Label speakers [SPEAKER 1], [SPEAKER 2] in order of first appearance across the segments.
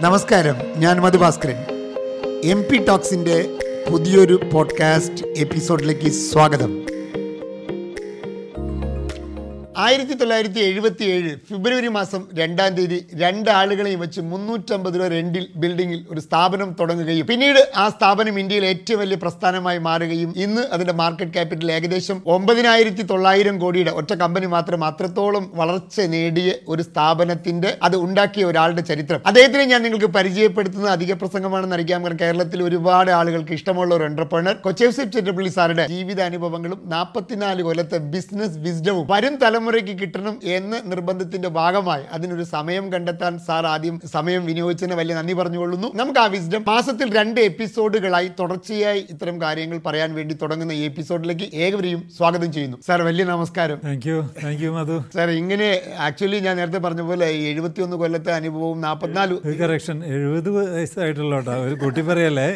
[SPEAKER 1] നമസ്കാരം ഞാൻ Madhu Bhaskaran M P ടോക്സിന്റെ പുതിയൊരു പോഡ്കാസ്റ്റ് എപ്പിസോഡിലേക്ക് സ്വാഗതം. ആയിരത്തി തൊള്ളായിരത്തി എഴുപത്തി ഏഴ് ഫെബ്രുവരി മാസം രണ്ടാം തീയതി രണ്ട് ആളുകളെയും വെച്ച് മുന്നൂറ്റമ്പത് രൂപ രണ്ടിൽ ബിൽഡിംഗിൽ ഒരു സ്ഥാപനം തുടങ്ങുകയും പിന്നീട് ആ സ്ഥാപനം ഇന്ത്യയിലെ ഏറ്റവും വലിയ പ്രസ്ഥാനമായി മാറുകയും ഇന്ന് അതിന്റെ മാർക്കറ്റ് ക്യാപിറ്റൽ ഏകദേശം ഒമ്പതിനായിരത്തി തൊള്ളായിരം കോടിയുടെ ഒറ്റ കമ്പനി മാത്രം അത്രത്തോളം വളർച്ച നേടിയ ഒരു സ്ഥാപനത്തിന്റെ അത് ഉണ്ടാക്കിയ ഒരാളുടെ ചരിത്രം. അദ്ദേഹത്തിനെ ഞാൻ നിങ്ങൾക്ക് പരിചയപ്പെടുത്തുന്നത് അധിക പ്രസംഗമാണെന്ന് അറിയാം. കാരണം കേരളത്തിൽ ഒരുപാട് ആളുകൾക്ക് ഇഷ്ടമുള്ള ഒരു എന്റർപ്രണർ കൊച്ചേഫ് ചിറ്റപ്പള്ളി സാറുടെ ജീവിതാനുഭവങ്ങളും നാൽപ്പത്തിനാല് കൊല്ലത്തെ ബിസിനസ് വിസ്ഡവും വരും തലമുറയ്ക്ക് കിട്ടണം എന്ന നിർബന്ധത്തിന്റെ ഭാഗമായി അതിനൊരു സമയം കണ്ടെത്താൻ സാർ ആദ്യം സമയം വിനിയോഗിച്ചതിന് വലിയ നന്ദി പറഞ്ഞുകൊള്ളുന്നു. നമുക്ക് ആ വിസ്ഡം മാസത്തിൽ രണ്ട് എപ്പിസോഡുകളായി തുടർച്ചയായി ഇത്തരം കാര്യങ്ങൾ പറയാൻ വേണ്ടി തുടങ്ങുന്ന ഈ എപ്പിസോഡിലേക്ക് ഏവരെയും സ്വാഗതം ചെയ്യുന്നു. സാർ വലിയ നമസ്കാരം.
[SPEAKER 2] Thank you thank you Madhu
[SPEAKER 1] sir ഇങ്ങനെ ആക്ച്വലി ഞാൻ നേരത്തെ പറഞ്ഞ പോലെ എഴുപത്തി എഴുപത്തിയൊന്ന് കൊല്ലത്തെ അനുഭവവും നാൽപ്പത്തിനാല്
[SPEAKER 2] കറക്ഷൻ എഴുപത് വയസ്സായിട്ടുള്ള കേട്ടോ. ഒരു കൂട്ടി പറയല്ലേ?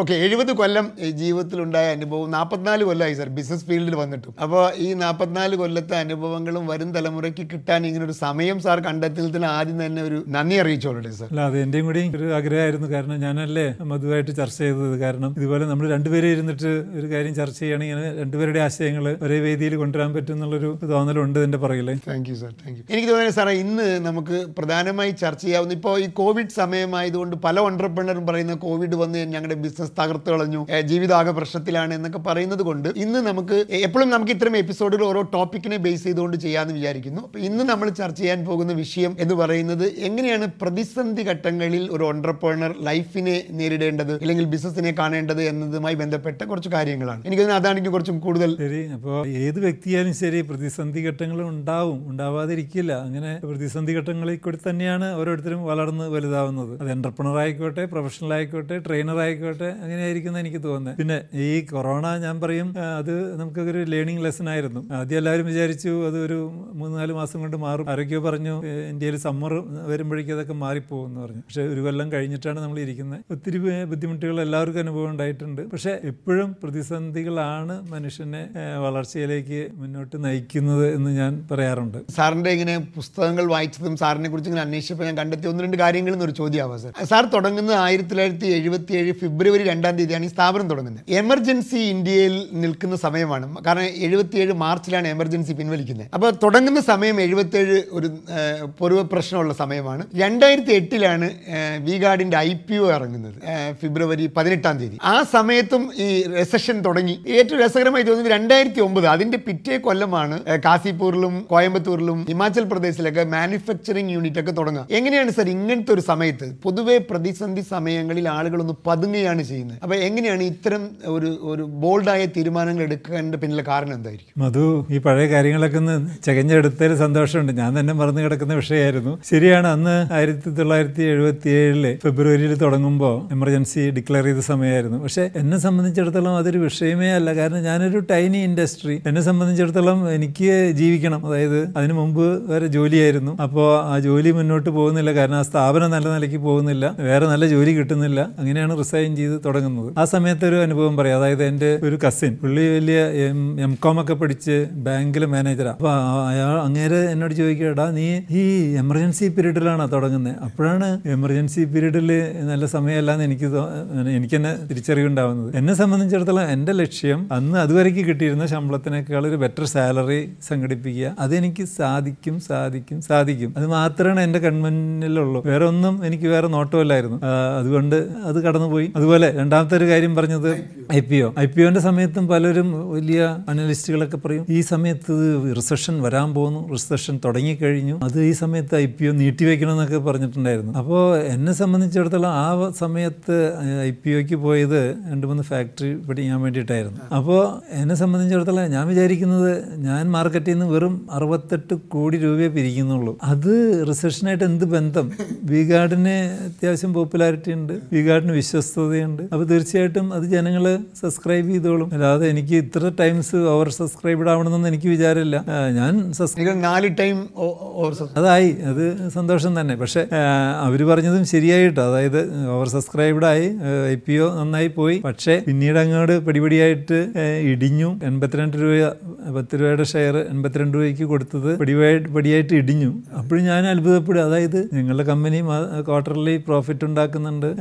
[SPEAKER 1] ഓക്കെ എഴുപത് കൊല്ലം ജീവിതത്തിലുണ്ടായ അനുഭവം നാൽപ്പത്തിനാല് കൊല്ലമായി സാർ. ബിസിനസ് ഫീൽഡിൽ വന്നിട്ടും. അപ്പോൾ ഈ നാൽപ്പത്തിനാല് കൊല്ലത്തെ അനുഭവങ്ങളും വരും തലമുറയ്ക്ക് കിട്ടാൻ ഇങ്ങനെ ഒരു സമയം സാർ കണ്ടെത്തുന്നതിന് ആദ്യം തന്നെ ഒരു നന്ദി അറിയിച്ചോളട്ടെ സാർ.
[SPEAKER 2] അല്ല അത് എന്റെയും കൂടി ഒരു ആഗ്രഹമായിരുന്നു. കാരണം ഞാനല്ലേ മധുവായിട്ട് ചർച്ച ചെയ്തത്. കാരണം ഇതുപോലെ നമ്മൾ രണ്ടുപേരും ഇരുന്നിട്ട് ഒരു കാര്യം ചർച്ച ചെയ്യുകയാണെങ്കിൽ ഇങ്ങനെ രണ്ടുപേരുടെ ആശയങ്ങൾ ഒരേ വേദിയിൽ കൊണ്ടുവരാൻ പറ്റും എന്നുള്ളൊരു തോന്നലുണ്ട് എന്റെ പറയില്ലേ
[SPEAKER 1] thank you sir thank you എനിക്ക് തോന്നുന്നത് സാറേ ഇന്ന് നമുക്ക് പ്രധാനമായി ചർച്ച ചെയ്യാവുന്ന ഇപ്പോൾ ഈ കോവിഡ് സമയമായതുകൊണ്ട് പല ഓണ്ടർപ്രണറും പറയുന്ന കോവിഡ് വന്ന് ഞങ്ങളുടെ ബിസിനസ് തകർത്ത് കളഞ്ഞു ജീവിതാഗ ജീവിതാകെ പ്രശ്നത്തിലാണ് എന്നൊക്കെ പറയുന്നത് കൊണ്ട് ഇന്ന് നമുക്ക് എപ്പോഴും നമുക്ക് ഇത്തരം എപ്പിസോഡുകൾ ഓരോ ടോപ്പിക്കിനെ ബേസ് ചെയ്തുകൊണ്ട് ചെയ്യാമെന്ന് വിചാരിക്കുന്നു. അപ്പോൾ ഇന്ന് നമ്മൾ ചർച്ച ചെയ്യാൻ പോകുന്ന വിഷയം എന്ന് പറയുന്നത് എങ്ങനെയാണ് പ്രതിസന്ധി ഘട്ടങ്ങളിൽ ഒരു ഓണ്ടർപ്രണർ ലൈഫിനെ നേരിടേണ്ടത് അല്ലെങ്കിൽ ബിസിനസ്സിനെ കാണേണ്ടത് എന്നതുമായി ബന്ധപ്പെട്ട കുറച്ച് കാര്യങ്ങളാണ്. എനിക്കതിന് അതാണെങ്കിൽ കുറച്ചും കൂടുതൽ
[SPEAKER 2] ശരി അപ്പോൾ ഏത് വ്യക്തിയാലും ശരി പ്രതിസന്ധി ഘട്ടങ്ങൾ ഉണ്ടാവും ഉണ്ടാവാതിരിക്കില്ല. അങ്ങനെ പ്രതിസന്ധി ഘട്ടങ്ങളിൽ കൂടി തന്നെയാണ് ഓരോരുത്തരും വളർന്ന് വലുതാവുന്നത്. അത് എന്റർപ്രണർ ആയിക്കോട്ടെ പ്രൊഫഷണൽ ആയിക്കോട്ടെ ട്രെയിനർ ആയിക്കോട്ടെ അങ്ങനെയായിരിക്കും എനിക്ക് തോന്നുന്നത്. പിന്നെ ഈ കൊറോണ ഞാൻ പറയും അത് നമുക്കൊരു ലേണിംഗ് ലെസൺ ആയിരുന്നു. ആദ്യം എല്ലാവരും വിചാരിച്ചു അത് ഒരു മൂന്ന് നാല് മാസം കൊണ്ട് മാറും. ആരൊക്കെയോ പറഞ്ഞു ഇന്ത്യയിൽ സമ്മർ വരുമ്പോഴേക്കും അതൊക്കെ മാറിപ്പോകും എന്ന് പറഞ്ഞു. പക്ഷേ ഒരു കൊല്ലം കഴിഞ്ഞിട്ടാണ് നമ്മൾ ഇരിക്കുന്നത്. ഒത്തിരി ബുദ്ധിമുട്ടുകൾ എല്ലാവർക്കും അനുഭവം ഉണ്ടായിട്ടുണ്ട്. പക്ഷേ എപ്പോഴും പ്രതിസന്ധികളാണ് മനുഷ്യനെ വളർച്ചയിലേക്ക് മുന്നോട്ട് നയിക്കുന്നത് എന്ന് ഞാൻ പറയാറുണ്ട്.
[SPEAKER 1] സാറിന്റെ ഇങ്ങനെ പുസ്തകങ്ങൾ വായിച്ചതും സാറിനെ കുറിച്ച് ഇങ്ങനെ അന്വേഷിച്ചപ്പോൾ ഞാൻ കണ്ടെത്തിയ ഒന്ന് രണ്ട് കാര്യങ്ങളിൽ എന്നൊരു ചോദ്യമാവാം സാർ. സാർ തുടങ്ങുന്നത് ആയിരത്തി തൊള്ളായിരത്തി എഴുപത്തി ഏഴ് ഫെബ്രുവരി രണ്ടാം തീയതിയാണ് ഈ സ്ഥാപനം തുടങ്ങുന്നത്. എമർജൻസി ഇന്ത്യയിൽ നിൽക്കുന്ന സമയമാണ്. കാരണം എഴുപത്തിയേഴ് മാർച്ചിലാണ് എമർജൻസി പിൻവലിക്കുന്നത് അപ്പോൾ തുടങ്ങുന്ന സമയം എഴുപത്തേഴ് ഒരു ഏഹ്, പ്രശ്നമുള്ള സമയമാണ്. രണ്ടായിരത്തി എട്ടിലാണ് വി ഗാർഡിന്റെ ഐ പി ഒ ഇറങ്ങുന്നത് ഫെബ്രുവരി പതിനെട്ടാം തീയതി. ആ സമയത്തും ഈ റെസഷൻ തുടങ്ങി. ഏറ്റവും രസകരമായി തോന്നുന്നത് രണ്ടായിരത്തി ഒമ്പത് അതിന്റെ പിറ്റേ കൊല്ലമാണ് കാസിപ്പൂരിലും കോയമ്പത്തൂരിലും ഹിമാചൽ പ്രദേശിലൊക്കെ മാനുഫാക്ചറിങ് യൂണിറ്റ് ഒക്കെ തുടങ്ങുക. എങ്ങനെയാണ് സർ ഇങ്ങനത്തെ ഒരു സമയത്ത് പൊതുവെ പ്രതിസന്ധി സമയങ്ങളിൽ ആളുകളൊന്ന് പതുങ്ങുകയാണ് ചെയ്യുന്നത്? അപ്പോൾ എങ്ങനെയാണ് ഇത്തരം ഒരു ഒരു ബോൾഡായ തീരുമാനങ്ങൾ എടുക്കേണ്ട പിന്നിലെ കാരണം എന്തായിരിക്കും?
[SPEAKER 2] മധു ഈ പഴയ കാര്യങ്ങളൊക്കെ ഒന്ന് ചകഞ്ഞെടുത്തതിൽ സന്തോഷമുണ്ട്. ഞാൻ തന്നെ മറന്നു കിടക്കുന്ന വിഷയമായിരുന്നു. ശരിയാണ് അന്ന് ആയിരത്തി തൊള്ളായിരത്തി എഴുപത്തി ഏഴിൽ ഫെബ്രുവരിയിൽ തുടങ്ങുമ്പോൾ എമർജൻസി ഡിക്ലെയർ ചെയ്ത സമയമായിരുന്നു. പക്ഷേ എന്നെ സംബന്ധിച്ചിടത്തോളം അതൊരു വിഷയമേ അല്ല. കാരണം ഞാനൊരു ടൈനി ഇൻഡസ്ട്രി. എന്നെ സംബന്ധിച്ചിടത്തോളം എനിക്ക് ജീവിക്കണം. അതായത് അതിന് മുമ്പ് വേറെ ജോലിയായിരുന്നു. അപ്പോൾ ആ ജോലി മുന്നോട്ട് പോകുന്നില്ല. കാരണം ആ സ്ഥാപനം നല്ല നിലയ്ക്ക് പോകുന്നില്ല. വേറെ നല്ല ജോലി കിട്ടുന്നില്ല. അങ്ങനെയാണ് റിസൈൻ ചെയ്ത് തുടങ്ങുന്നത്. ആ സമയത്ത് ഒരു അനുഭവം പറയാം. അതായത് എന്റെ ഒരു കസിൻ പുള്ളി വലിയ എം കോം ഒക്കെ പഠിച്ച് ബാങ്കിലെ മാനേജറാണ് അപ്പോൾ അയാൾ അങ്ങേര് എന്നോട് ചോദിക്കടാ നീ ഈ എമർജൻസി പീരീഡിലാണ് തുടങ്ങുന്നത് അപ്പോഴാണ് എമർജൻസി പീരീഡിൽ നല്ല സമയമല്ല എന്ന് എനിക്ക് എനിക്ക് തന്നെ തിരിച്ചറിവുണ്ടാവുന്നത്. എന്നെ സംബന്ധിച്ചിടത്തോളം എന്റെ ലക്ഷ്യം അന്ന് അതുവരേക്ക് കിട്ടിയിരുന്ന ശമ്പളത്തിനേക്കാൾ ഒരു ബെറ്റർ സാലറി സംഘടിപ്പിക്കുക. അതെനിക്ക് സാധിക്കും സാധിക്കും സാധിക്കും. അത് മാത്രമാണ് എന്റെ കൺമുന്നിലുള്ളൂ. വേറെ ഒന്നും എനിക്ക് വേറെ നോട്ടമില്ലായിരുന്നു. അതുകൊണ്ട് അത് കടന്നുപോയി. അതുപോലെ രണ്ടാമത്തെ ഒരു കാര്യം പറഞ്ഞത് I P O. I P ഒന്റെ സമയത്തും പലരും വലിയ അനലിസ്റ്റുകളൊക്കെ പറയും ഈ സമയത്ത് റിസഷൻ വരാൻ പോകുന്നു റിസഷൻ തുടങ്ങിക്കഴിഞ്ഞു. അത് ഈ സമയത്ത് ഐ പി ഒ നീട്ടിവെക്കണമെന്നൊക്കെ പറഞ്ഞിട്ടുണ്ടായിരുന്നു. അപ്പോൾ എന്നെ സംബന്ധിച്ചിടത്തോളം ആ സമയത്ത് ഐ പി ഒക്ക് പോയത് രണ്ട് മൂന്ന് ഫാക്ടറി പഠിക്കാൻ വേണ്ടിയിട്ടായിരുന്നു. അപ്പോൾ എന്നെ സംബന്ധിച്ചിടത്തോളം ഞാൻ വിചാരിക്കുന്നത് ഞാൻ മാർക്കറ്റിൽ നിന്ന് വെറും അറുപത്തെട്ട് കോടി രൂപയെ പിരിക്കുന്നുള്ളൂ. അത് റിസഷനായിട്ട് എന്ത് ബന്ധം? വി ഗാർഡിന് അത്യാവശ്യം പോപ്പുലാരിറ്റി ഉണ്ട്. വി ഗാർഡിന് വിശ്വസ്തതയുണ്ട്. അപ്പോൾ തീർച്ചയായിട്ടും അത് ജനങ്ങൾ സബ്സ്ക്രൈബ് ചെയ്തോളും. അല്ലാതെ എനിക്ക് ഇത്ര ടൈംസ് ഓവർ സബ്സ്ക്രൈബ്ഡ് ആവണമെന്നൊന്നും എനിക്ക് വിചാരമില്ല. ഞാൻ
[SPEAKER 1] നാല് ടൈം
[SPEAKER 2] അതായി. അത് സന്തോഷം തന്നെ. പക്ഷേ അവർ പറഞ്ഞതും ശരിയായിട്ടോ. അതായത് ഓവർ സബ്സ്ക്രൈബായി ഐ പി ഒ നന്നായി പോയി. പക്ഷേ പിന്നീട് അങ്ങോട്ട് പടിപടിയായിട്ട് ഇടിഞ്ഞു. എൺപത്തിരണ്ട് രൂപ പത്ത് രൂപയുടെ ഷെയർ എൺപത്തിരണ്ട് രൂപയ്ക്ക് കൊടുത്തത് പടിപടി പടിയായിട്ട് ഇടിഞ്ഞു. അപ്പോഴും ഞാൻ അത്ഭുതപ്പെടും. അതായത് നിങ്ങളുടെ കമ്പനി ക്വാർട്ടർലി പ്രോഫിറ്റ് ഉണ്ടാക്കുന്നുണ്ട്.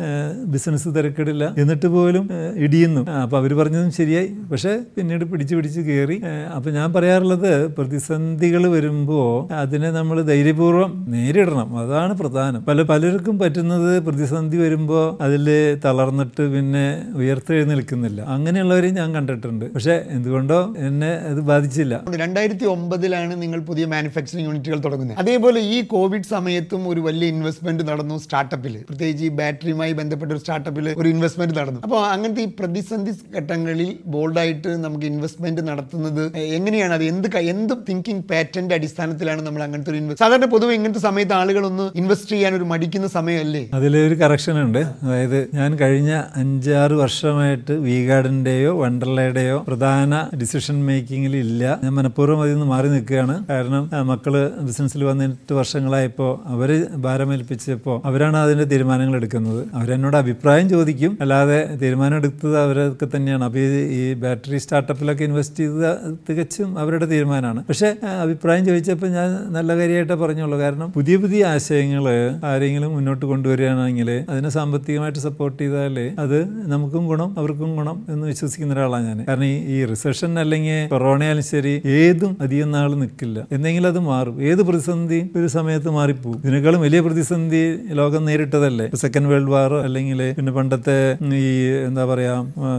[SPEAKER 2] ബിസിനസ് തിരക്കിടില്ല. എന്നിട്ട് പോലും ഇടിയുന്നു. അപ്പോൾ അവർ പറഞ്ഞതും ശരിയായി. പക്ഷേ പിന്നീട് പിടിച്ച് പിടിച്ച് കയറി അപ്പോൾ ഞാൻ പറയാറുള്ളത് പ്രതിസന്ധികൾ വരുമ്പോൾ അതിനെ നമ്മൾ ധൈര്യപൂർവം നേരിടണം. അതാണ് പ്രധാനം. പല പലർക്കും പറ്റുന്നത് പ്രതിസന്ധി വരുമ്പോൾ അതിൽ തളർന്നിട്ട് പിന്നെ ഉയർത്തെഴുന്നേൽക്കുന്നില്ല. അങ്ങനെയുള്ളവരെയും ഞാൻ കണ്ടിട്ടുണ്ട്. പക്ഷേ എന്തുകൊണ്ടോ എന്നെ അത് ബാധിച്ചില്ല.
[SPEAKER 1] രണ്ടായിരത്തി ഒമ്പതിലാണ് നിങ്ങൾ പുതിയ മാനുഫാക്ചറിംഗ് യൂണിറ്റുകൾ തുടങ്ങുന്നത്. അതേപോലെ ഈ കോവിഡ് സമയത്തും ഒരു വലിയ ഇൻവെസ്റ്റ്മെന്റ് നടന്നു സ്റ്റാർട്ടപ്പിൽ പ്രത്യേകിച്ച് ഈ ബാറ്ററിയുമായി ബന്ധപ്പെട്ട ഒരു സ്റ്റാർട്ടപ്പിൽ ഒരു ഇൻവെസ്റ്റ്മെന്റ് നടന്നു. അപ്പോൾ അങ്ങനത്തെ ഈ പ്രതിസന്ധി ഘട്ടങ്ങളിൽ ബോൾഡായിട്ട് നമുക്ക് ഇൻവെസ്റ്റ്മെന്റ് നടത്തുന്നത് എങ്ങനെയാണ്? അത് എന്ത് ക- എന്ത് തിങ്കിങ് പാറ്റന്റ് അടിസ്ഥാനത്തിലാണ് നമ്മൾ അങ്ങനത്തെ ഒരു ഇൻവെസ്റ്റ് സാധാരണ പൊതുവെ ഇങ്ങനത്തെ സമയത്ത് ആളുകൾ ഒന്ന് ഇൻവെസ്റ്റ് ചെയ്യാൻ ഒരു മടിക്കുന്ന സമയമല്ലേ?
[SPEAKER 2] അതിലൊരു കറക്ഷൻ ഉണ്ട്. അതായത് ഞാൻ കഴിഞ്ഞ അഞ്ചാറ് വർഷമായിട്ട് വി ഗാർഡിന്റെയോ വണ്ടർലയുടെയോ പ്രധാന ഡിസിഷൻ മേക്കിങ്ങിൽ ഇല്ല. ഞാൻ മനഃപൂർവം അതിൽ നിന്ന് മാറി നിൽക്കുകയാണ്. കാരണം മക്കൾ ബിസിനസ്സിൽ വന്നിട്ട് വർഷങ്ങളായപ്പോൾ അവർ ഭാരമേൽപ്പിച്ചപ്പോൾ അവരാണ് അതിന്റെ തീരുമാനങ്ങൾ എടുക്കുന്നത്. അവരെന്നോട് അഭിപ്രായം ചോദിക്കും. അല്ലാതെ തീരുമാനം എടുത്തത് അവരൊക്കെ തന്നെയാണ്. അപ്പോൾ ഈ ഈ ബാറ്ററി സ്റ്റാർട്ടപ്പിലൊക്കെ ഇൻവെസ്റ്റ് ചെയ്തത് തികച്ചും അവരുടെ തീരുമാനമാണ്. പക്ഷേ പക്ഷെ അഭിപ്രായം ചോദിച്ചപ്പോൾ ഞാൻ നല്ല കാര്യമായിട്ടേ പറഞ്ഞുള്ളൂ. കാരണം പുതിയ പുതിയ ആശയങ്ങൾ ആരെങ്കിലും മുന്നോട്ട് കൊണ്ടുവരികയാണെങ്കിൽ അതിനെ സാമ്പത്തികമായിട്ട് സപ്പോർട്ട് ചെയ്താൽ അത് നമുക്കും ഗുണം അവർക്കും ഗുണം എന്ന് വിശ്വസിക്കുന്ന ഒരാളാണ് ഞാൻ. കാരണം ഈ ഈ റിസഷൻ അല്ലെങ്കിൽ കൊറോണയാലും ശരി ഏതും അധികം നാൾ നിൽക്കില്ല. എന്തെങ്കിലും അത് മാറും. ഏത് പ്രതിസന്ധി ഒരു സമയത്ത് മാറിപ്പോകും ഇതിനേക്കാളും വലിയ പ്രതിസന്ധി ലോകം നേരിട്ടതല്ലേ? സെക്കൻഡ് വേൾഡ് വാർ അല്ലെങ്കിൽ പിന്നെ പണ്ടത്തെ ഈ എന്താ പറയാ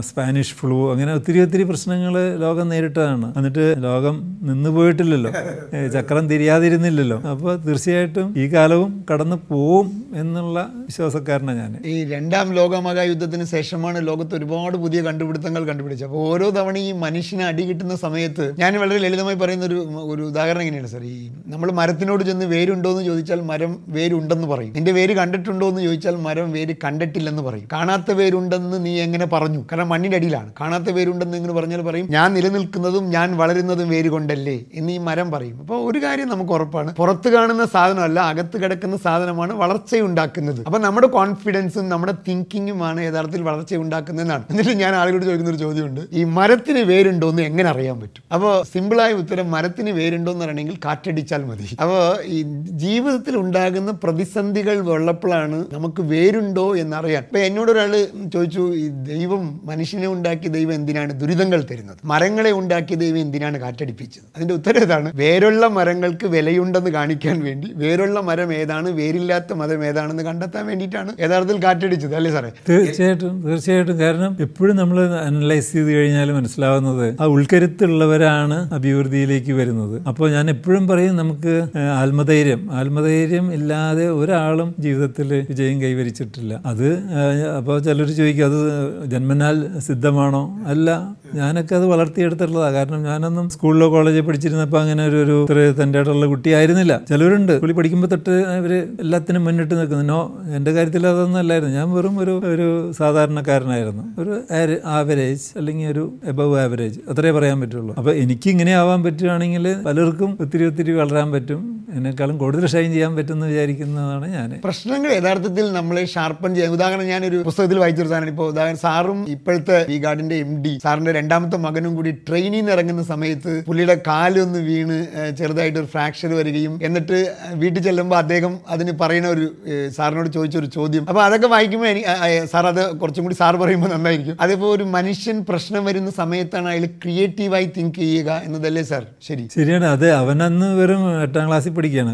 [SPEAKER 2] സ്പാനിഷ് ഫ്ലൂ അങ്ങനെ ഒത്തിരി ഒത്തിരി പ്രശ്നങ്ങൾ ലോകം നേരിട്ടതാണ്. എന്നിട്ട് ലോകം നിന്നു പോയിട്ടില്ലല്ലോ. ചക്രം തിരിയാതിരുന്നില്ലല്ലോ. അപ്പോൾ തീർച്ചയായിട്ടും ഈ കാലവും കടന്നു പോവും എന്നുള്ള വിശ്വാസക്കാരനാണ് ഞാൻ
[SPEAKER 1] ഈ രണ്ടാം ലോകമഹായുദ്ധത്തിന് ശേഷമാണ് ലോകത്ത് ഒരുപാട് പുതിയ കണ്ടുപിടുത്തങ്ങൾ കണ്ടുപിടിച്ചത്. അപ്പോൾ ഓരോ തവണ ഈ മനുഷ്യന് അടി കിട്ടുന്ന സമയത്ത് ഞാൻ വളരെ ലളിതമായി പറയുന്ന ഒരു ഒരു ഉദാഹരണം എങ്ങനെയാണ് സാർ. ഈ നമ്മൾ മരത്തിനോട് ചെന്ന് വേരുണ്ടോ എന്ന് ചോദിച്ചാൽ മരം വേരുണ്ടെന്ന് പറയും. നിന്റെ വേര് കണ്ടിട്ടുണ്ടോ എന്ന് ചോദിച്ചാൽ മരം വേര് കണ്ടിട്ടില്ലെന്ന് പറയും. കാണാത്ത വേരുണ്ടെന്ന് നീ എങ്ങനെ പറഞ്ഞു? കാരണം മണ്ണിന്റെ അടിയിലാണ്. കാണാത്ത വേരുണ്ടെന്ന് ഇങ്ങനെ പറഞ്ഞാൽ പറയും? ഞാൻ നിലനിൽക്കുന്നതും ഞാൻ വളരുന്നതും വേര് കൊണ്ടല്ലേ എന്ന് ഈ മരം പറയും. അപ്പോൾ ഒരു കാര്യം നമുക്ക് ഉറപ്പാണ്. പുറത്ത് കാണുന്ന സാധനമല്ല അകത്ത് കിടക്കുന്ന സാധനമാണ് വളർച്ചയുണ്ടാക്കുന്നത്. അപ്പോൾ നമ്മുടെ കോൺഫിഡൻസും നമ്മുടെ തിങ്കിങ്ങുമാണ് യഥാർത്ഥത്തിൽ വളർച്ച ഉണ്ടാക്കുന്നതെന്നാണ് എന്നിട്ട് ഞാൻ ആളുകളോട് ചോദിക്കുന്ന ഒരു ചോദ്യമുണ്ട്. ഈ മരത്തിന് വേരുണ്ടോ എന്ന് എങ്ങനെ അറിയാൻ പറ്റും? അപ്പോൾ സിമ്പിളായ ഉത്തരം മരത്തിന് വേരുണ്ടോ എന്ന് പറയണമെങ്കിൽ കാറ്റടിച്ചാൽ മതി. അപ്പോൾ ഈ ജീവിതത്തിൽ ഉണ്ടാകുന്ന പ്രതിസന്ധികൾ ഉള്ളപ്പോഴാണ് നമുക്ക് വേരുണ്ടോ എന്നറിയാൻ. ഇപ്പം എന്നോട് ഒരാൾ ചോദിച്ചു ഈ ദൈവം മനുഷ്യനെ ഉണ്ടാക്കിയ ദൈവം എന്തിനാണ് ദുരിതങ്ങൾ തരുന്നത്? മരങ്ങളെ ഉണ്ടാക്കിയ ദൈവം എന്തിനാണ് കാറ്റടിപ്പിച്ചത്? അതിന്റെ ഉത്തരം ഇതാണ് വേരുള്ള മരങ്ങൾക്ക് വിലയുണ്ടെന്ന് കാണിക്കാൻ വേണ്ടി. വേരുള്ള മരം ഏതാണ്? വേരില്ലാത്ത മരം ഏതാണെന്ന് കണ്ടെത്താൻ വേണ്ടിയിട്ടാണ് യഥാർത്ഥത്തിൽ കാറ്റടിച്ചത് അല്ലേ സാറേ?
[SPEAKER 2] തീർച്ചയായിട്ടും തീർച്ചയായിട്ടും. കാരണം എപ്പോഴും നമ്മൾ അനലൈസ് ചെയ്ത് കഴിഞ്ഞാൽ മനസ്സിലാവുന്നത് ആ ഉൾക്കരുത്തുള്ളവരാണ് അഭിവൃദ്ധിയിലേക്ക് വരുന്നത്. അപ്പോൾ ഞാൻ എപ്പോഴും പറയും നമുക്ക് ആത്മധൈര്യം. ആത്മധൈര്യം ഇല്ലാതെ ഒരാളും ജീവിതത്തിൽ വിജയം കൈവരിച്ചിട്ടില്ല. അത് അപ്പോൾ ചിലർ ചോദിക്കും അത് ജന്മനാൽ സിദ്ധമാണോ? അല്ല ഞാനൊക്കെ അത് വളർത്തിയെടുത്തിട്ടുള്ളതാണ് കാരണം ഞാനൊന്നും സ്കൂളിലോ കോളേജിൽ പഠിച്ചിരുന്നപ്പോൾ അങ്ങനെ ഒരു ഒരു തന്റെ ആയിട്ടുള്ള കുട്ടിയായിരുന്നില്ല ചിലവരുണ്ട്. പുള്ളി പഠിക്കുമ്പോൾ തൊട്ട് അവർ എല്ലാത്തിനും മുന്നിട്ട് നിൽക്കുന്നു. നോ എന്റെ കാര്യത്തിൽ അതൊന്നും അല്ലായിരുന്നു. ഞാൻ വെറും ഒരു ഒരു സാധാരണക്കാരനായിരുന്നു. ഒരു ആവറേജ് അല്ലെങ്കിൽ ഒരു എബവ് ആവറേജ് അത്രേ പറയാൻ പറ്റുള്ളൂ. അപ്പോൾ എനിക്ക് ഇങ്ങനെ ആവാൻ പറ്റുകയാണെങ്കിൽ പലർക്കും ഒത്തിരി ഒത്തിരി വളരാൻ പറ്റും. എന്നെക്കാളും കൂടുതൽ ഷൈൻ ചെയ്യാൻ പറ്റുമെന്ന് വിചാരിക്കുന്നതാണ് ഞാൻ
[SPEAKER 1] പ്രശ്നങ്ങൾ യഥാർത്ഥത്തിൽ നമ്മളെ ഷാർപ്പൺ ചെയ്യാൻ ഉദാഹരണം ഞാനൊരു പുസ്തകത്തിൽ വായിച്ചൊരു സാധനം ഇപ്പോൾ ഉദാഹരണം സാറും ഇപ്പോഴത്തെ ഈ ഗാർഡിന്റെ എം ഡി സാറിന്റെ രണ്ടാമത്തെ മകനും കൂടി ട്രെയിനിൽ നിന്ന് ഇറങ്ങുന്ന സമയത്ത് പുള്ളിയുടെ കാലൊന്ന് വീണ് ചെറുതായിട്ട് ഒരു ഫ്രാക്ചർ വരികയും എന്നിട്ട് വീട്ടിൽ ചെല്ലുമ്പോൾ അദ്ദേഹം അതിന് പറയുന്ന ഒരു സാറിനോട് ചോദിച്ചൊരു ചോദ്യം. അപ്പോൾ അതൊക്കെ വായിക്കുമ്പോൾ എനിക്ക് സാർ അത് കുറച്ചും കൂടി സാർ പറയുമ്പോൾ നന്നായിരിക്കും. അതിപ്പോൾ ഒരു മനുഷ്യൻ പ്രശ്നം വരുന്ന സമയത്താണ് അയാൾ ക്രിയേറ്റീവായി തിങ്ക് ചെയ്യുക എന്നതല്ലേ സാർ? ശരി.
[SPEAKER 2] ശരിയാണ്. അതെ അവനന്ന് വെറും എട്ടാം ക്ലാസ്സിൽ പഠിക്കുകയാണ്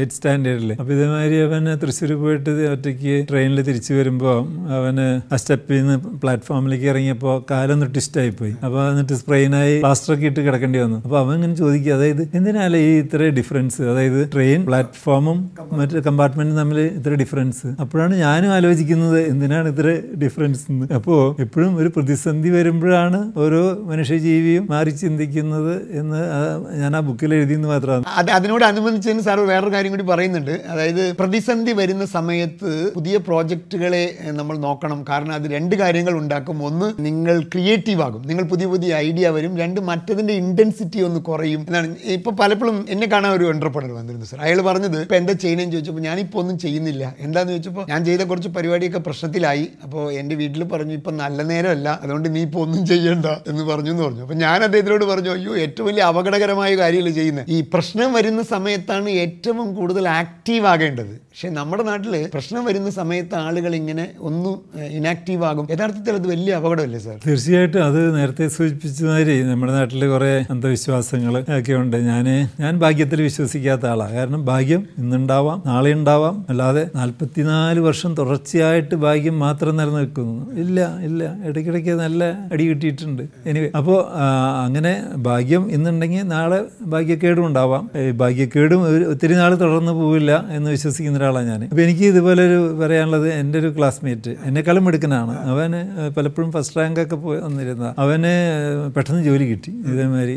[SPEAKER 2] എയ്റ്റ് സ്റ്റാൻഡേർഡിൽ അപ്പോൾ ഇതേമാതിരി അവൻ തൃശ്ശൂർ പോയിട്ട് ഒറ്റയ്ക്ക് ട്രെയിനിൽ തിരിച്ചു വരുമ്പോൾ അവന് ആ സ്റ്റെപ്പിൽ നിന്ന് പ്ലാറ്റ്ഫോമിലേക്ക് ഇറങ്ങിയപ്പോൾ കാലൊന്ന് ട്വിസ്റ്റായി പോയി അപ്പോൾ എന്നിട്ട് സ്പ്രെയിനായി പ്ലാസ്റ്ററൊക്കെ ഇട്ട് കിടക്കേണ്ടി വന്നു. അപ്പോൾ അവൻ ഇങ്ങനെ ചോദിക്കുക അതായത് എന്തിനാലേ ഈ ഇത്ര ഡിഫറൻസ് അതായത് ട്രെയിൻ പ്ലാറ്റ്ഫോമും മറ്റു കമ്പാർട്ട്മെന്റും തമ്മിൽ ഇത്ര ഡിഫറൻസ് അപ്പോഴാണ് ഞാനും ആലോചിക്കുന്നത് എന്തിനാണ് ഇത്ര ഡിഫറൻസ് എന്ന് അപ്പോൾ എപ്പോഴും ഒരു പ്രതിസന്ധി വരുമ്പോഴാണ് ഓരോ മനുഷ്യജീവിയും മാറി ചിന്തിക്കുന്നത് എന്ന് ഞാൻ ആ ബുക്കിൽ എഴുതിയെന്ന് മാത്രമാണ്.
[SPEAKER 1] അതിനോട് അതിനോട് അനുബന്ധിച്ചതിന് സാർ വേറൊരു കാര്യം കൂടി പറയുന്നുണ്ട്. അതായത് പ്രതിസന്ധി വരുന്ന സമയത്ത് പുതിയ പ്രോജക്റ്റുകളെ നമ്മൾ നോക്കണം. കാരണം അത് രണ്ട് കാര്യങ്ങൾ ഉണ്ടാക്കും. ഒന്ന് നിങ്ങൾ ക്രിയേറ്റീവ് ആകും നിങ്ങൾ പുതിയ പുതിയ ഐഡിയ വരും. രണ്ട് മറ്റതിന്റെ ഇന്റൻസിറ്റി ഒന്ന് കുറയും. എന്നാണ്. ഇപ്പൊ പലപ്പോഴും എന്നെ കാണാൻ ഒരു എന്റർപ്രണർ വന്നിരുന്നു സാർ. അയാൾ പറഞ്ഞത് ഇപ്പൊ എന്താ ചെയ്യണമെന്ന് ചോദിച്ചപ്പോൾ ഞാനിപ്പോ ഒന്നും ചെയ്യുന്നില്ല. എന്താന്ന് ചോദിച്ചപ്പോൾ ഞാൻ ചെയ്ത കുറച്ച് പരിപാടിയൊക്കെ പ്രശ്നത്തിലായി. അപ്പോൾ എന്റെ വീട്ടിൽ പറഞ്ഞു ഇപ്പൊ നല്ല നേരമല്ല. അതുകൊണ്ട് നീ ഇപ്പോൾ ഒന്നും ചെയ്യണ്ട. എന്ന് പറഞ്ഞു എന്ന് പറഞ്ഞു. അപ്പോൾ ഞാൻ അദ്ദേഹത്തിനോട് പറഞ്ഞു അയ്യോ ഏറ്റവും വലിയ അപകടകരമായ കാര്യമല്ലേ ചെയ്യുന്നത് ഈ പ്രശ്നം വരുന്ന സമയത്താണ് ഏറ്റവും കൂടുതൽ ആക്റ്റീവ് ആകേണ്ടത്. പക്ഷെ നമ്മുടെ നാട്ടിൽ പ്രശ്നം വരുന്ന സമയത്ത് ആളുകൾ ഇങ്ങനെ ഒന്ന് ഇനാക്റ്റീവ് ആകും. യഥാർത്ഥത്തിൽ അത് വലിയ അപകടമല്ലേ സാർ?
[SPEAKER 2] തീർച്ചയായിട്ടും അത് നേരത്തെ സൂചിപ്പിച്ച മാതിരി നമ്മുടെ നാട്ടിൽ കുറേ അന്ധവിശ്വാസങ്ങൾ ഒക്കെ ഉണ്ട്. ഞാൻ ഞാൻ ഭാഗ്യത്തിൽ വിശ്വസിക്കാത്ത ആളാണ് കാരണം ഭാഗ്യം ഇന്നുണ്ടാവാം നാളെ ഉണ്ടാവാം. അല്ലാതെ നാൽപ്പത്തിനാല് വർഷം തുടർച്ചയായിട്ട് ഭാഗ്യം മാത്രം നിലനിൽക്കുന്നു. ഇല്ല ഇല്ല. ഇടയ്ക്കിടയ്ക്ക് നല്ല അടി കിട്ടിയിട്ടുണ്ട്. എനിവേ അപ്പോൾ അങ്ങനെ ഭാഗ്യം ഇന്നുണ്ടെങ്കിൽ നാളെ ഭാഗ്യക്കേടും ഉണ്ടാവാം. ഭാഗ്യക്കേടും ഒത്തിരി നാൾ തുടർന്ന് പോവില്ല എന്ന് വിശ്വസിക്കുന്ന ഒരാളാണ് ഞാൻ അപ്പോൾ എനിക്ക് ഇതുപോലെ ഒരു പറയാനുള്ളത് എന്റെ ഒരു ക്ലാസ്മേറ്റ് എന്നെക്കാളും മിടുക്കനാണ്. അവന് പലപ്പോഴും ഫസ്റ്റ് റാങ്കൊക്കെ പോയി വന്നിരുന്ന അവന് പെട്ടെന്ന് ജോലി കിട്ടി. ഇതേമാതിരി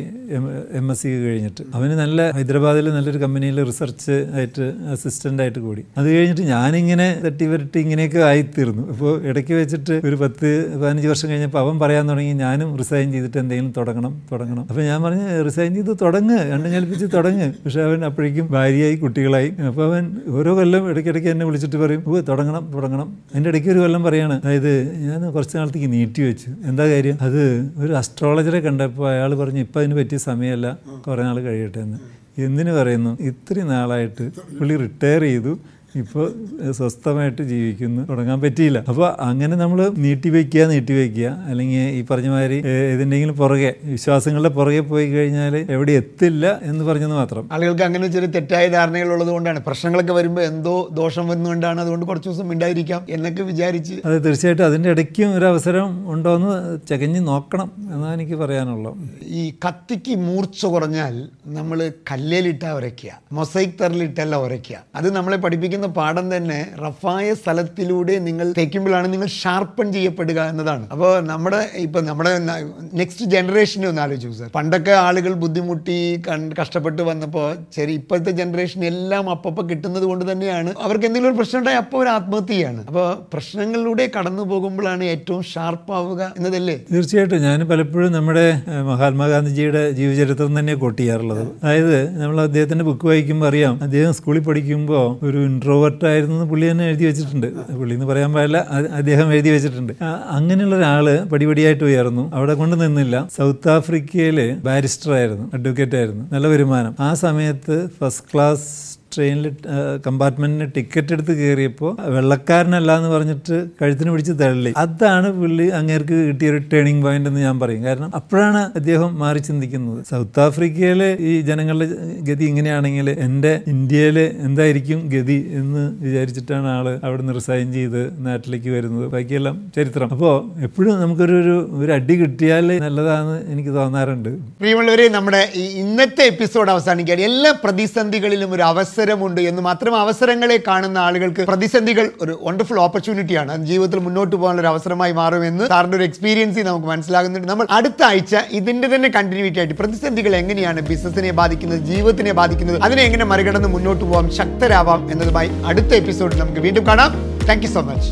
[SPEAKER 2] എം എസ് സി കഴിഞ്ഞിട്ട്. അവന് നല്ല ഹൈദരാബാദിൽ നല്ലൊരു കമ്പനിയിൽ റിസർച്ച് ആയിട്ട് അസിസ്റ്റന്റ് ആയിട്ട് കൂടി. അത് കഴിഞ്ഞിട്ട് ഞാനിങ്ങനെ തട്ടി വരട്ടി ഇങ്ങനെയൊക്കെ ആയിത്തീർന്നു. അപ്പോൾ ഇടയ്ക്ക് വെച്ചിട്ട് ഒരു പത്ത് പതിനഞ്ച് വർഷം കഴിഞ്ഞപ്പോൾ അവൻ പറയാൻ തുടങ്ങി ഞാനും റിസൈൻ ചെയ്തിട്ട് എന്തെങ്കിലും തുടങ്ങണം തുടങ്ങണം. അപ്പോൾ ഞാൻ പറഞ്ഞ് റിസൈൻ ചെയ്ത് തുടങ്ങ് രണ്ടും കൽപ്പിച്ച് തുടങ്ങ്. പക്ഷേ അവൻ അപ്പോഴേക്കും ഭാര്യയായി കുട്ടികളായി. അപ്പോൾ അവൻ ഓരോ കൊല്ലം ഇടയ്ക്കിടയ്ക്ക് എന്നെ വിളിച്ചിട്ട് പറയും ഓ തുടങ്ങണം തുടങ്ങണം. എന്റെ ഇടയ്ക്ക് ഒരു കൊല്ലം പറയാണ് അതായത് ഞാൻ കുറച്ച് നാളത്തേക്ക് നീട്ടി വെച്ചു. എന്താ കാര്യം? അത് ഒരു അസ്ട്രോളജറെ കണ്ടപ്പോൾ അയാൾ പറഞ്ഞു ഇപ്പം അതിന് പറ്റിയ സമയമല്ല കുറേ നാൾ കഴിയട്ടെ എന്ന്. എന്തിനു പറയുന്നു? ഇത്രയും നാളായിട്ട് പുള്ളി റിട്ടയർ ചെയ്തു. ഇപ്പോൾ സ്വസ്ഥമായിട്ട് ജീവിക്കുന്നു. തുടങ്ങാൻ പറ്റിയില്ല. അപ്പോൾ അങ്ങനെ നമ്മൾ നീട്ടിവെക്കുക നീട്ടിവെക്കുക അല്ലെങ്കിൽ ഈ പറഞ്ഞ മാതിരി ഇതിന്റെങ്കിലും പുറകെ വിശ്വാസങ്ങളുടെ പുറകെ പോയി കഴിഞ്ഞാൽ എവിടെ എത്തില്ല എന്ന് പറഞ്ഞത് മാത്രം.
[SPEAKER 1] ആളുകൾക്ക് അങ്ങനെ ചെറിയ തെറ്റായ ധാരണകൾ ഉള്ളത് കൊണ്ടാണ്. പ്രശ്നങ്ങളൊക്കെ വരുമ്പോൾ എന്തോ ദോഷം വന്നുകൊണ്ടാണ് അതുകൊണ്ട് കുറച്ച് ദിവസം മിണ്ടായിരിക്കാം എന്നൊക്കെ വിചാരിച്ച്.
[SPEAKER 2] അതെ തീർച്ചയായിട്ടും അതിന്റെ ഇടയ്ക്കും ഒരു അവസരം ഉണ്ടോ എന്ന് ചകഞ്ഞ് നോക്കണം എന്നാണ് എനിക്ക് പറയാനുള്ളത്
[SPEAKER 1] ഈ കത്തിക്ക് മൂർച്ച കുറഞ്ഞാൽ നമ്മൾ കല്ലേലിട്ടാ ഉരയ്ക്കുക. മൊസൈക് തറിലിട്ടല്ല ഉരയ്ക്കുക. അത് നമ്മളെ പഠിപ്പിക്കുന്ന പാഠം തന്നെ റഫായ സ്ഥലത്തിലൂടെ നിങ്ങൾ തേക്കുമ്പോഴാണ് നിങ്ങൾ ഷാർപ്പൺ ചെയ്യപ്പെടുക എന്നതാണ്. അപ്പോൾ നമ്മുടെ ഇപ്പം നമ്മുടെ നെക്സ്റ്റ് ജനറേഷനെ ഒന്ന് ആലോചിച്ചു സാർ. പണ്ടൊക്കെ ആളുകൾ ബുദ്ധിമുട്ടി കഷ്ടപ്പെട്ട് വന്നപ്പോൾ ശരി ഇപ്പോഴത്തെ ജനറേഷൻ എല്ലാം അപ്പപ്പോൾ കിട്ടുന്നത് കൊണ്ട് തന്നെയാണ് അവർക്ക് എന്തെങ്കിലും ഒരു പ്രശ്നം ഉണ്ടായി അപ്പോൾ ഒരു ആത്മഹത്യയാണ്. അപ്പോൾ പ്രശ്നങ്ങളിലൂടെ കടന്നു പോകുമ്പോഴാണ് ഏറ്റവും ഷാർപ്പാവുക എന്നതല്ലേ?
[SPEAKER 2] തീർച്ചയായിട്ടും. ഞാൻ പലപ്പോഴും നമ്മുടെ മഹാത്മാഗാന്ധിജിയുടെ ജീവചരിത്രം തന്നെ കൊട്ടിയാറുള്ളത് അതായത് നമ്മൾ അദ്ദേഹത്തിന്റെ ബുക്ക് വായിക്കുമ്പോൾ അറിയാം. അദ്ദേഹം സ്കൂളിൽ പഠിക്കുമ്പോൾ ഒരു ഇൻട്രോവേർട്ട് എന്ന് പുള്ളി തന്നെ എഴുതി വെച്ചിട്ടുണ്ട്. പുള്ളി എന്ന് പറയാൻ പാടില്ല അദ്ദേഹം എഴുതി വെച്ചിട്ടുണ്ട്. അങ്ങനെയുള്ള ഒരാൾ പടിപടിയായിട്ട് ഉയർന്നു. അവിടെ കൊണ്ട് നിന്നില്ല. സൗത്ത് ആഫ്രിക്കയിലെ ബാരിസ്റ്റർ ആയിരുന്നു അഡ്വക്കേറ്റ് ആയിരുന്നു നല്ല വരുമാനം. ആ സമയത്ത് ഫസ്റ്റ് ക്ലാസ് ട്രെയിനിൽ കമ്പാർട്ട്മെന്റിന് ടിക്കറ്റ് എടുത്ത് കയറിയപ്പോൾ വെള്ളക്കാരനല്ല എന്ന് പറഞ്ഞിട്ട് കഴുത്തിന് പിടിച്ച് തള്ളി. അതാണ് പുള്ളി അങ്ങേർക്ക് കിട്ടിയ ഒരു ടേണിംഗ് പോയിന്റ് എന്ന് ഞാൻ പറയും. കാരണം അപ്പോഴാണ് അദ്ദേഹം മാറി ചിന്തിക്കുന്നത്. സൗത്ത് ആഫ്രിക്കയിലെ ഈ ജനങ്ങളുടെ ഗതി ഇങ്ങനെയാണെങ്കിൽ എന്റെ ഇന്ത്യയിലെ എന്തായിരിക്കും ഗതി എന്ന് വിചാരിച്ചിട്ടാണ് ആൾ അവിടെ നിന്ന് റിസൈൻ ചെയ്ത് നാട്ടിലേക്ക് വരുന്നത്. ബാക്കിയെല്ലാം ചരിത്രം. അപ്പോൾ എപ്പോഴും നമുക്കൊരു ഒരു അടി കിട്ടിയാൽ നല്ലതാണെന്ന് എനിക്ക് തോന്നാറുണ്ട്.
[SPEAKER 1] പ്രിയമുള്ളവരെ നമ്മുടെ ഇന്നത്തെ എപ്പിസോഡ് അവസാനിക്കുകയാണ്. എല്ലാ പ്രതിസന്ധികളിലും ഒരു അവസരമുണ്ട് എന്ന് മാത്രം അവസരങ്ങളെ കാണുന്ന ആളുകൾക്ക് പ്രതിസന്ധികൾ ഒരു വണ്ടർഫുൾ ഓപ്പർച്യൂണിറ്റിയാണ് അത് ജീവിതത്തിൽ മുന്നോട്ട് പോകാനുള്ള ഒരു അവസരമായി മാറുമെന്ന് സാറിന്റെ ഒരു എക്സ്പീരിയൻസ് നമുക്ക് മനസ്സിലാകുന്നുണ്ട്. നമ്മൾ അടുത്ത ആഴ്ച ഇതിന്റെ തന്നെ കണ്ടിന്യൂറ്റി ആയിട്ട് പ്രതിസന്ധികൾ എങ്ങനെയാണ് ബിസിനസിനെ ബാധിക്കുന്നത് ജീവിതത്തിനെ ബാധിക്കുന്നത് അതിനെ എങ്ങനെ മറികടന്ന് മുന്നോട്ട് പോകാം ശക്തരാവാം എന്നതുമായി അടുത്ത എപ്പിസോഡിൽ നമുക്ക് വീണ്ടും കാണാം. Thank so much